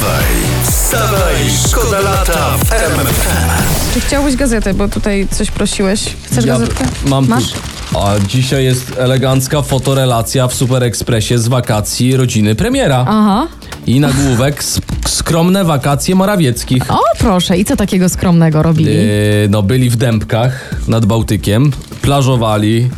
Wstawaj, wstawaj, szkoda lata w RMFFM. Czy chciałbyś gazetę, bo tutaj coś prosiłeś? Chcesz Ja gazetkę? Mam Masz? tu. A dzisiaj jest elegancka fotorelacja w Super Expressie z wakacji rodziny premiera. Aha. I nagłówek s- skromne wakacje Morawieckich. O, proszę. I co takiego skromnego robili? Yy, no byli w Dębkach nad Bałtykiem, plażowali,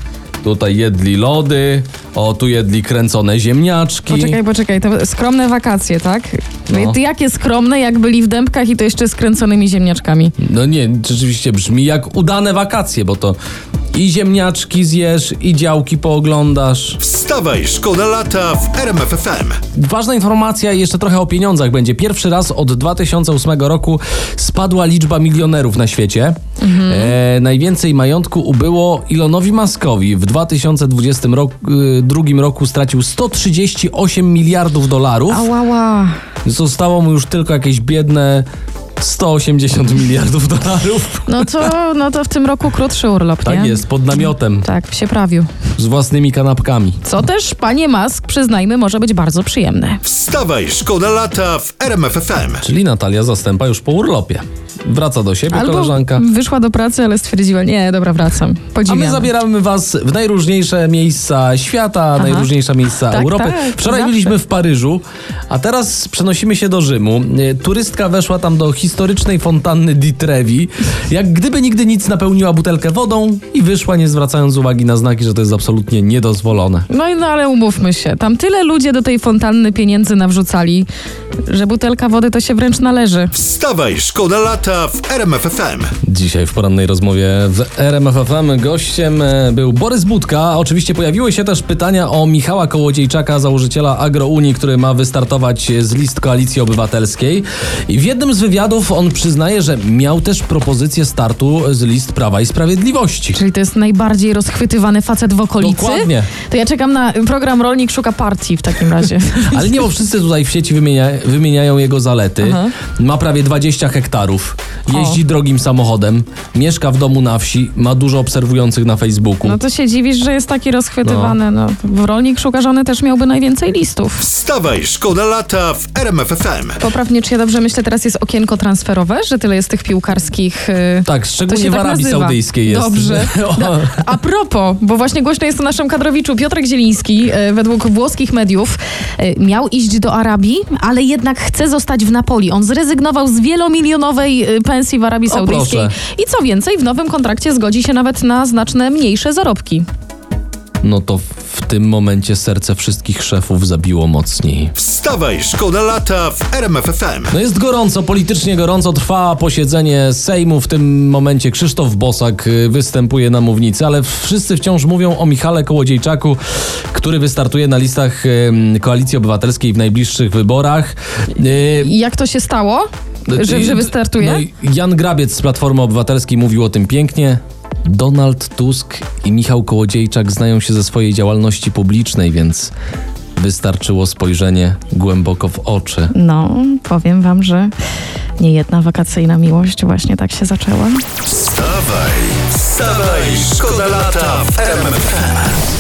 tutaj jedli lody, o tu jedli kręcone ziemniaczki. Poczekaj, poczekaj, to skromne wakacje, tak? No. Ty jakie skromne, jak byli w dębkach i to jeszcze z kręconymi ziemniaczkami. No nie, rzeczywiście brzmi jak udane wakacje, bo to i ziemniaczki zjesz, i działki pooglądasz. Wstawaj, szkoda lata w RMFFM. Ważna informacja jeszcze trochę o pieniądzach będzie. Pierwszy raz od 2008 roku spadła liczba milionerów na świecie. E, najwięcej majątku ubyło Elonowi Muskowi. W 2020 roku, drugim roku stracił 138 miliardów dolarów. Ałała. Zostało mu już tylko jakieś biedne 180 miliardów dolarów. No to, no to w tym roku krótszy urlop, nie? Tak jest, pod namiotem, Tak, się prawił. Z własnymi kanapkami. Co też, panie Musk, przyznajmy, może być bardzo przyjemne. Wstawaj, szkoda lata w RMFFM. Czyli Natalia Zastępa już po urlopie. Wraca do siebie Albo koleżanka. wyszła do pracy, ale stwierdziła, nie, dobra, wracam. A Podziwiam. my zabieramy was w najróżniejsze miejsca świata, najróżniejsze miejsca Tak, Europy. tak, Wczoraj zawsze. byliśmy w Paryżu, a teraz przenosimy się do Rzymu. E, Turystka weszła tam do historycznej fontanny di Trevi. Jak gdyby nigdy nic napełniła butelkę wodą i wyszła, nie zwracając uwagi na znaki, że to jest absolutnie niedozwolone. No i no ale umówmy się, tam tyle ludzie do tej fontanny pieniędzy nawrzucali, że butelka wody to się wręcz należy. Wstawaj, szkoda lata w RMFFM. Dzisiaj w porannej rozmowie w RMFFM gościem e, był Borys Budka. Oczywiście pojawiły się też pytania o Michała Kołodziejczaka, założyciela Agrounii, który ma wystartować z list Koalicji Obywatelskiej. I w jednym z wywiadów on przyznaje, że miał też propozycję startu z list Prawa i Sprawiedliwości. Czyli to jest najbardziej rozchwytywany facet w okolicy? Dokładnie. To ja czekam na program Rolnik Szuka Partii w takim razie. Ale nie, bo wszyscy tutaj w sieci wymienia, wymieniają jego zalety. Aha. Ma prawie 20 hektarów, jeździ drogim samochodem, mieszka w domu na wsi, ma dużo obserwujących na Facebooku. No to się dziwisz, że jest taki rozchwytywany. No. W Rolnik Szuka Żony też miałby najwięcej listów. Wstawaj, szkoda lata w RMFFM. Poprawnie, czy ja dobrze myślę, teraz jest okienko transferowe, że tyle jest tych piłkarskich... Yy... Tak, szczególnie się w tak Arabii nazywa. Saudyjskiej jest. Dobrze. O, No, a propos, bo właśnie głośno jest o naszym kadrowiczu Piotrek Zieliński, e, według włoskich mediów, e, miał iść do Arabii, ale jednak chce zostać w Napoli. On zrezygnował z wielomilionowej e, pensji w Arabii Saudyjskiej. I co więcej, w nowym kontrakcie zgodzi się nawet na znaczne mniejsze zarobki. No to w tym momencie serce wszystkich szefów zabiło mocniej. Wstawaj, szkoda lata w RMFFM. No jest gorąco, politycznie gorąco, trwa posiedzenie Sejmu. W tym momencie Krzysztof Bosak y, występuje na mównicy, ale wszyscy wciąż mówią o Michale Kołodziejczaku, który wystartuje na listach y, Koalicji Obywatelskiej w najbliższych wyborach. Y, jak to się stało, że, że wystartuje? No, i Jan Grabiec z Platformy Obywatelskiej mówił o tym pięknie. Donald Tusk i Michał Kołodziejczak znają się ze swojej działalności publicznej, więc wystarczyło spojrzenie głęboko w oczy. No, powiem wam, że nie jedna wakacyjna miłość właśnie tak się zaczęła. Wstawaj, wstawaj, szkoda lata w RMFFM.